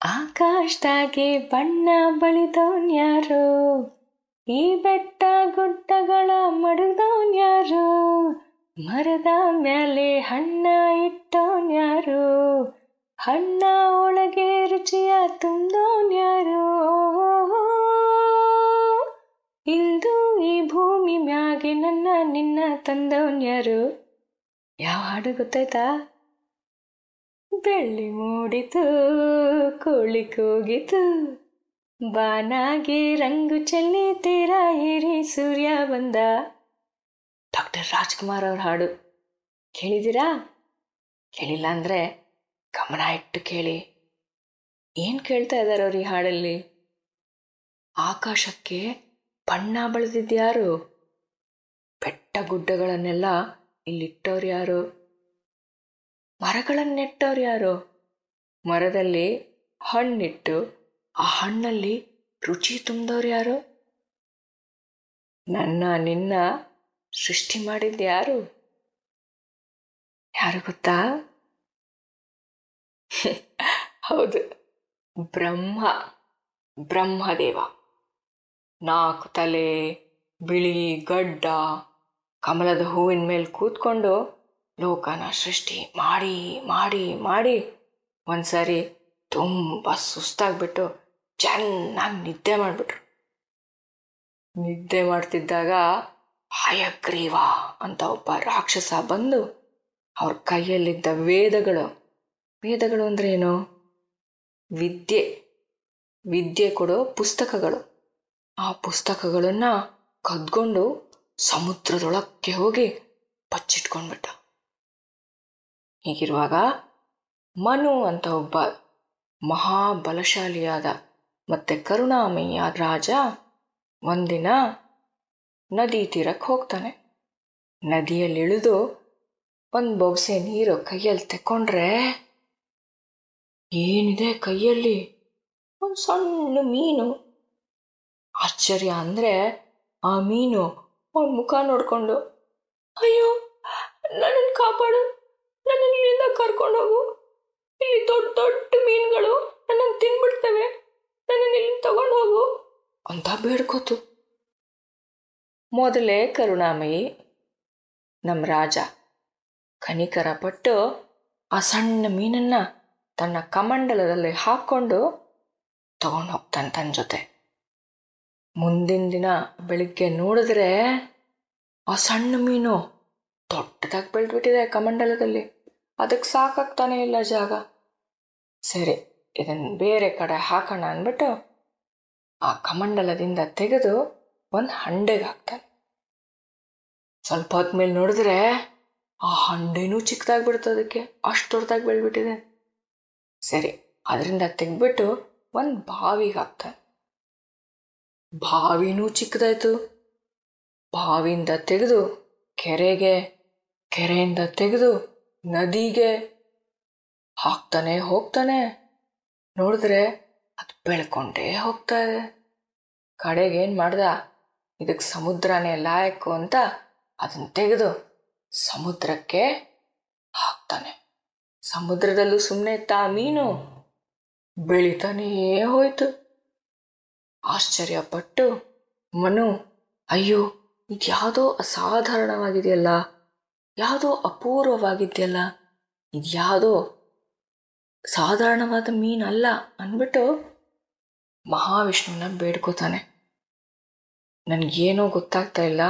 ಆಕಾಶದಾಗೆ ಬಣ್ಣ ಬಳಿದವನ್ಯಾರು ಈ ಬೆಟ್ಟ ಗುಡ್ಡಗಳ ಮಡಗದವನ್ಯಾರು ಮರದ ಮ್ಯಾಲೆ ಹಣ್ಣ ಇಟ್ಟವನ್ಯಾರು ಹಣ್ಣ ಒಳಗೆ ರುಚಿಯ ತುಂಬವನ್ಯಾರು ಇಂದು ಈ ಭೂಮಿ ಮ್ಯಾಗೆ ನನ್ನ ನಿನ್ನ ತಂದವನ್ಯಾರು ಯಾವ ಹಾಡು ಗೊತ್ತಾಯ್ತಾ? ಬೆಳ್ಳಿ ಮೂಡಿತು, ಕೋಳಿ ಕೂಗಿತು. ಬಾನಾಗಿ ರಂಗು ಚೆಲ್ಲಿ ತೀರ ಹಿರಿ ಸೂರ್ಯ ಬಂದ. ಡಾಕ್ಟರ್ ರಾಜ್ಕುಮಾರ್ ಅವ್ರ ಹಾಡು ಕೇಳಿದ್ದೀರಾ? ಕೇಳಿಲ್ಲ ಅಂದರೆ ಗಮನ ಇಟ್ಟು ಕೇಳಿ. ಏನು ಕೇಳ್ತಾ ಇದ್ದಾರೆ ಅವ್ರು ಈ ಹಾಡಲ್ಲಿ? ಆಕಾಶಕ್ಕೆ ಬಣ್ಣ ಬಳಿದಿದ್ಯಾರು ಬೆಟ್ಟ ಗುಡ್ಡಗಳನ್ನೆಲ್ಲ ಇಲ್ಲಿಟ್ಟವ್ರು ಯಾರು? ಮರಗಳನ್ನು ನೆಟ್ಟವ್ರು ಯಾರು? ಮರದಲ್ಲಿ ಹಣ್ಣಿಟ್ಟು, ಆ ಹಣ್ಣಲ್ಲಿ ರುಚಿ ತುಂಬಿದವ್ರು ಯಾರು? ನನ್ನ, ನಿನ್ನ ಸೃಷ್ಟಿ ಮಾಡಿದ್ದು ಯಾರು? ಯಾರು ಗೊತ್ತಾ? ಹೌದು, ಬ್ರಹ್ಮ, ಬ್ರಹ್ಮದೇವ. ನಾಲ್ಕು ತಲೆ, ಬಿಳಿ ಗಡ್ಡ, ಕಮಲದ ಹೂವಿನ ಮೇಲೆ ಕೂತ್ಕೊಂಡು ಲೋಕನ ಸೃಷ್ಟಿ ಮಾಡಿ ಮಾಡಿ ಮಾಡಿ. ಒಂದ್ಸರಿ ತುಂಬ ಸುಸ್ತಾಗ್ಬಿಟ್ಟು ಚೆನ್ನಾಗಿ ನಿದ್ದೆ ಮಾಡಿಬಿಟ್ರು. ನಿದ್ದೆ ಮಾಡ್ತಿದ್ದಾಗ ಹಯಗ್ರೀವ ಅಂತ ಒಬ್ಬ ರಾಕ್ಷಸ ಬಂದು ಅವ್ರ ಕೈಯಲ್ಲಿದ್ದ ವೇದಗಳು. ವೇದಗಳು ಅಂದ್ರೆ ಏನು? ವಿದ್ಯೆ. ವಿದ್ಯೆ ಕೊಡೋ ಪುಸ್ತಕಗಳು. ಆ ಪುಸ್ತಕಗಳನ್ನು ಕದ್ಕೊಂಡು ಸಮುದ್ರದೊಳಕ್ಕೆ ಹೋಗಿ ಬಚ್ಚಿಟ್ಕೊಂಡ್ಬಿಟ್ಟ ಹೀಗಿರುವಾಗ ಮನು ಅಂತ ಒಬ್ಬ ಮಹಾಬಲಶಾಲಿಯಾದ ಮತ್ತೆ ಕರುಣಾಮಯಿಯಾದ ರಾಜ ಒಂದಿನ ನದಿ ತೀರಕ್ಕೆ ಹೋಗ್ತಾನೆ. ನದಿಯಲ್ಲಿ ಇಳಿದು ಒಂದು ಬೊಗಸೆ ನೀರು ಕೈಯಲ್ಲಿ ತೆಕ್ಕೊಂಡ್ರೆ ಏನಿದೆ ಕೈಯಲ್ಲಿ? ಒಂದು ಸಣ್ಣ ಮೀನು. ಆಶ್ಚರ್ಯ ಅಂದರೆ ಆ ಮೀನು ಅವನ ಮುಖ ನೋಡಿಕೊಂಡು, ಅಯ್ಯೋ, ನನ್ನನ್ನು ಕಾಪಾಡು. ಇಲ್ಲಿಂದ ಕರ್ಕೊಂಡು ಹೋಗು. ಇಲ್ಲಿ ದೊಡ್ಡ ದೊಡ್ಡ ಮೀನುಗಳು ನನ್ನನ್ನು ತಿನ್ಬಿಡ್ತವೆ. ನನ್ನನ್ನು ಇಲ್ಲಿ ತಗೊಂಡು ಹೋಗು. ಅಂತ ಬೇಡ್ಕೋತು. ಮೊದಲೇ ಕರುಣಾಮಯಿ ನಮ್ಮ ರಾಜ ಕನಿಕರ ಪಟ್ಟು ಆ ಸಣ್ಣ ಮೀನನ್ನು ತನ್ನ ಕಮಂಡಲದಲ್ಲಿ ಹಾಕ್ಕೊಂಡು ತಗೊಂಡು ಹೋಗ್ತಾನೆ ತನ್ನ ಜೊತೆ. ಮುಂದಿನ ದಿನ ಬೆಳಿಗ್ಗೆ ನೋಡಿದ್ರೆ ಆ ಸಣ್ಣ ಮೀನು ದೊಡ್ಡದಾಗಿ ಬೆಳೆದ್ಬಿಟ್ಟಿದೆ ಕಮಂಡಲದಲ್ಲಿ. ಅದಕ್ಕೆ ಸಾಕಾಗ್ತಾನೆ ಇಲ್ಲ ಜಾಗ. ಸರಿ ಇದನ್ನು ಬೇರೆ ಕಡೆ ಹಾಕೋಣ ಅಂದ್ಬಿಟ್ಟು ಆ ಕಮಂಡಲದಿಂದ ತೆಗೆದು ಒಂದು ಹಂಡೆಗೆ ಹಾಕ್ತಾನೆ. ಸ್ವಲ್ಪ ಹೊತ್ಮೇಲೆ ನೋಡಿದ್ರೆ ಆ ಹಂಡೆನೂ ಚಿಕ್ಕದಾಗ್ಬಿಡ್ತು ಅದಕ್ಕೆ, ಅಷ್ಟು ದೊಡ್ಡದಾಗಿ ಬೆಳೆದ್ಬಿಟ್ಟಿದೆ. ಸರಿ, ಅದರಿಂದ ತೆಗೆದ್ಬಿಟ್ಟು ಒಂದು ಬಾವಿಗೆ ಹಾಕ್ತಾನೆ. ಬಾವಿನೂ ಚಿಕ್ಕದಾಯ್ತು. ಬಾವಿಯಿಂದ ತೆಗೆದು ಕೆರೆಗೆ, ಕೆರೆಯಿಂದ ತೆಗೆದು ನದಿಗೆ ಹಾಕ್ತಾನೆ, ಹೋಗ್ತಾನೆ. ನೋಡಿದ್ರೆ ಅದು ಬೆಳ್ಕೊಂಡೇ ಹೋಗ್ತಾ ಇದೆ. ಕಡೆಗೆ ಏನು ಮಾಡ್ದ? ಇದಕ್ಕೆ ಸಮುದ್ರನೇ ಲಾಯಕ್ಕು ಅಂತ ಅದನ್ನು ತೆಗೆದು ಸಮುದ್ರಕ್ಕೆ ಹಾಕ್ತಾನೆ. ಸಮುದ್ರದಲ್ಲೂ ಸುಮ್ಮನೆ ತಾ ಮೀನು ಬೆಳಿತಾನೇ ಹೋಯ್ತು. ಆಶ್ಚರ್ಯಪಟ್ಟು ಮನು, ಅಯ್ಯೋ, ಇದ್ಯಾವುದೋ ಅಸಾಧಾರಣವಾಗಿದೆಯಲ್ಲ. ಯಾವುದೋ ಅಪೂರ್ವವಾಗಿದೆಯಲ್ಲ. ಇದು ಯಾವುದೋ ಸಾಧಾರಣವಾದ ಅಲ್ಲ ಅಂದ್ಬಿಟ್ಟು ಮಹಾವಿಷ್ಣುವನ್ನ ಬೇಡ್ಕೋತಾನೆ. ನನಗೇನೋ ಗೊತ್ತಾಗ್ತಾ ಇಲ್ಲ.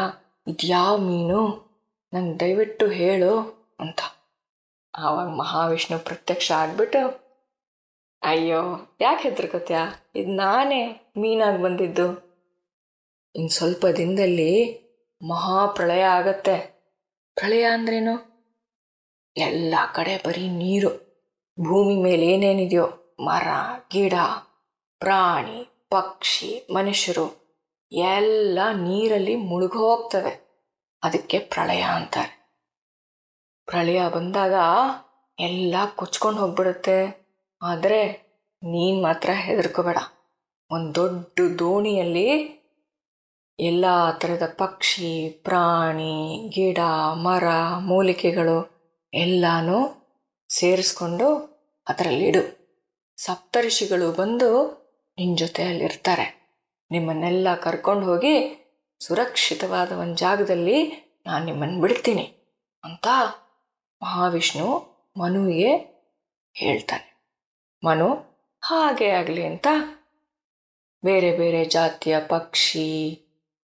ಇದು ಯಾವ ಮೀನು? ನಂಗೆ ದಯವಿಟ್ಟು ಹೇಳು ಅಂತ. ಆವಾಗ ಮಹಾವಿಷ್ಣು ಪ್ರತ್ಯಕ್ಷ ಆಗ್ಬಿಟ್ಟು, ಅಯ್ಯೋ, ಯಾಕೆ ಹೆದರ್ಕೋತ್ಯಾ? ಇದು ನಾನೇ ಮೀನಾಗಿ ಬಂದಿದ್ದು. ಇನ್ನು ಸ್ವಲ್ಪ ದಿನದಲ್ಲಿ ಮಹಾಪ್ರಳಯ ಆಗತ್ತೆ. ಪ್ರಳಯ ಅಂದ್ರೇನು? ಎಲ್ಲ ಕಡೆ ಬರೀ ನೀರು. ಭೂಮಿ ಮೇಲೆ ಏನೇನಿದೆಯೋ, ಮರ, ಗಿಡ, ಪ್ರಾಣಿ, ಪಕ್ಷಿ, ಮನುಷ್ಯರು, ಎಲ್ಲ ನೀರಲ್ಲಿ ಮುಳುಗೋಗ್ತವೆ ಅದಕ್ಕೆ ಪ್ರಳಯ ಅಂತಾರೆ. ಪ್ರಳಯ ಬಂದಾಗ ಎಲ್ಲ ಕೊಚ್ಕೊಂಡು ಹೋಗ್ಬಿಡುತ್ತೆ. ಆದರೆ ನೀನು ಮಾತ್ರ ಹೆದರ್ಕೋಬೇಡ. ಒಂದು ದೊಡ್ಡ ದೋಣಿಯಲ್ಲಿ ಎಲ್ಲ ಥರದ ಪಕ್ಷಿ, ಪ್ರಾಣಿ, ಗಿಡ, ಮರ, ಮೂಲಿಕೆಗಳು ಎಲ್ಲನೂ ಸೇರಿಸ್ಕೊಂಡು ಅದರಲ್ಲಿಡು ಸಪ್ತರ್ಷಿಗಳು ಬಂದು ನಿನ್ನ ಜೊತೆಯಲ್ಲಿರ್ತಾರೆ. ನಿಮ್ಮನ್ನೆಲ್ಲ ಕರ್ಕೊಂಡು ಹೋಗಿ ಸುರಕ್ಷಿತವಾದ ಒಂದು ಜಾಗದಲ್ಲಿ ನಾನು ನಿಮ್ಮನ್ನು ಬಿಡ್ತೀನಿ ಅಂತ ಮಹಾವಿಷ್ಣು ಮನುವಿಗೆ ಹೇಳ್ತಾನೆ. ಮನು, ಹಾಗೆ ಆಗಲಿ ಅಂತ ಬೇರೆ ಬೇರೆ ಜಾತಿಯ ಪಕ್ಷಿ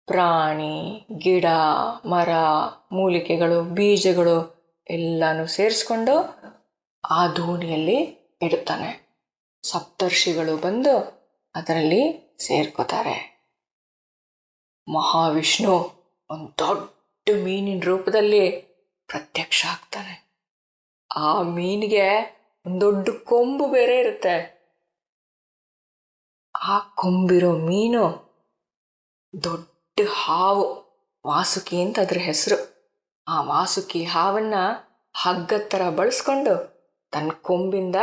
ಪ್ರಾಣಿ, ಗಿಡ, ಮರ, ಮೂಲಿಕೆಗಳು, ಬೀಜಗಳು ಎಲ್ಲನೂ ಸೇರಿಸ್ಕೊಂಡು ಆ ದೋಣಿಯಲ್ಲಿ ಇಡುತ್ತಾನೆ. ಸಪ್ತರ್ಷಿಗಳು ಬಂದು ಅದರಲ್ಲಿ ಸೇರ್ಕೋತಾರೆ. ಮಹಾವಿಷ್ಣು ಒಂದು ದೊಡ್ಡ ಮೀನಿನ ರೂಪದಲ್ಲಿ ಪ್ರತ್ಯಕ್ಷ ಆಗ್ತಾನೆ. ಆ ಮೀನಿಗೆ ಒಂದು ದೊಡ್ಡ ಕೊಂಬು ಬೇರೆ ಇರುತ್ತೆ. ಆ ಕೊಂಬಿರೋ ಮೀನು ದೊಡ್ಡ ಹಾವು, ವಾಸುಕಿ ಅಂತ ಅದ್ರ ಹೆಸರು. ಆ ವಾಸುಕಿ ಹಾವನ್ನ ಹಗ್ಗದ ಥರ ಬಳಸ್ಕೊಂಡು ತನ್ನ ಕೊಂಬಿಂದ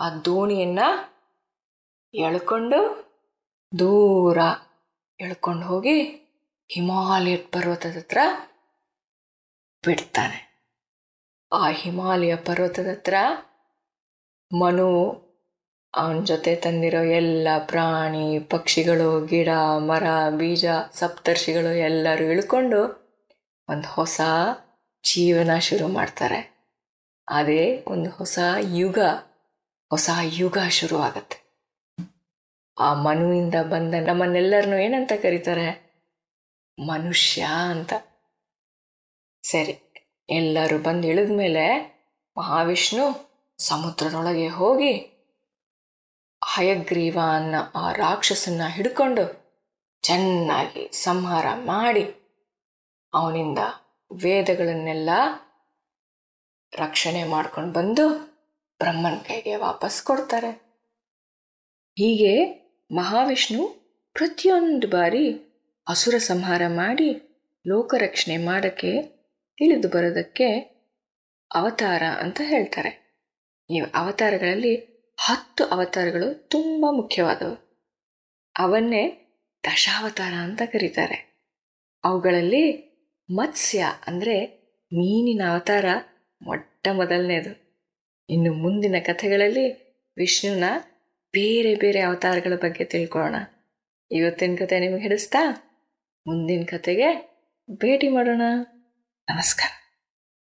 ಆ ದೋಣಿಯನ್ನ ಎಳ್ಕೊಂಡು ದೂರ ಎಳ್ಕೊಂಡು ಹೋಗಿ ಹಿಮಾಲಯ ಪರ್ವತದ ಹತ್ರ ಬಿಡ್ತಾನೆ. ಆ ಹಿಮಾಲಯ ಪರ್ವತದ ಹತ್ರ ಮನು ಅವನ ಜೊತೆ ತಂದಿರೋ ಎಲ್ಲ ಪ್ರಾಣಿ, ಪಕ್ಷಿಗಳು, ಗಿಡ, ಮರ, ಬೀಜ, ಸಪ್ತರ್ಷಿಗಳು ಎಲ್ಲರೂ ಇಳ್ಕೊಂಡು ಒಂದು ಹೊಸ ಜೀವನ ಶುರು ಮಾಡ್ತಾರೆ. ಅದೇ ಒಂದು ಹೊಸ ಯುಗ ಹೊಸ ಯುಗ ಶುರುವಾಗತ್ತೆ ಆ ಮನುವಿಂದ ಬಂದ ನಮ್ಮನ್ನೆಲ್ಲರನ್ನೂ ಏನಂತ ಕರೀತಾರೆ? ಮನುಷ್ಯ ಅಂತ. ಸರಿ, ಎಲ್ಲರೂ ಬಂದು ಇಳಿದ ಮೇಲೆ ಮಹಾವಿಷ್ಣು ಸಮುದ್ರದೊಳಗೆ ಹೋಗಿ ಹಯಗ್ರೀವ ಅನ್ನೋ ಆ ರಾಕ್ಷಸನ್ನ ಹಿಡ್ಕೊಂಡು ಚೆನ್ನಾಗಿ ಸಂಹಾರ ಮಾಡಿ ಅವನಿಂದ ವೇದಗಳನ್ನೆಲ್ಲ ರಕ್ಷಣೆ ಮಾಡ್ಕೊಂಡು ಬಂದು ಬ್ರಹ್ಮನ ಕೈಗೆ ವಾಪಸ್ ಕೊಡ್ತಾರೆ. ಹೀಗೆ ಮಹಾವಿಷ್ಣು ಪ್ರತಿಯೊಂದು ಬಾರಿ ಅಸುರ ಸಂಹಾರ ಮಾಡಿ ಲೋಕರಕ್ಷಣೆ ಮಾಡೋಕ್ಕೆ ತಿಳಿದು ಬರೋದಕ್ಕೆ ಅವತಾರ ಅಂತ ಹೇಳ್ತಾರೆ. ಈ ಅವತಾರಗಳಲ್ಲಿ ಹತ್ತು ಅವತಾರಗಳು ತುಂಬ ಮುಖ್ಯವಾದವು. ಅವನ್ನೇ ದಶಾವತಾರ ಅಂತ ಕರೀತಾರೆ. ಅವುಗಳಲ್ಲಿ ಮತ್ಸ್ಯ ಅಂದರೆ ಮೀನಿನ ಅವತಾರ ಮೊಟ್ಟ ಮೊದಲನೇದು. ಇನ್ನು ಮುಂದಿನ ಕಥೆಗಳಲ್ಲಿ ವಿಷ್ಣುನ ಬೇರೆ ಬೇರೆ ಅವತಾರಗಳ ಬಗ್ಗೆ ತಿಳ್ಕೊಳ್ಳೋಣ. ಇವತ್ತಿನ ಕತೆ ನಿಮಗೆ ಹಿಡಿಸ್ತಾ ಮುಂದಿನ ಕತೆಗೆ ಭೇಟಿ ಮಾಡೋಣ. ನಮಸ್ಕಾರ.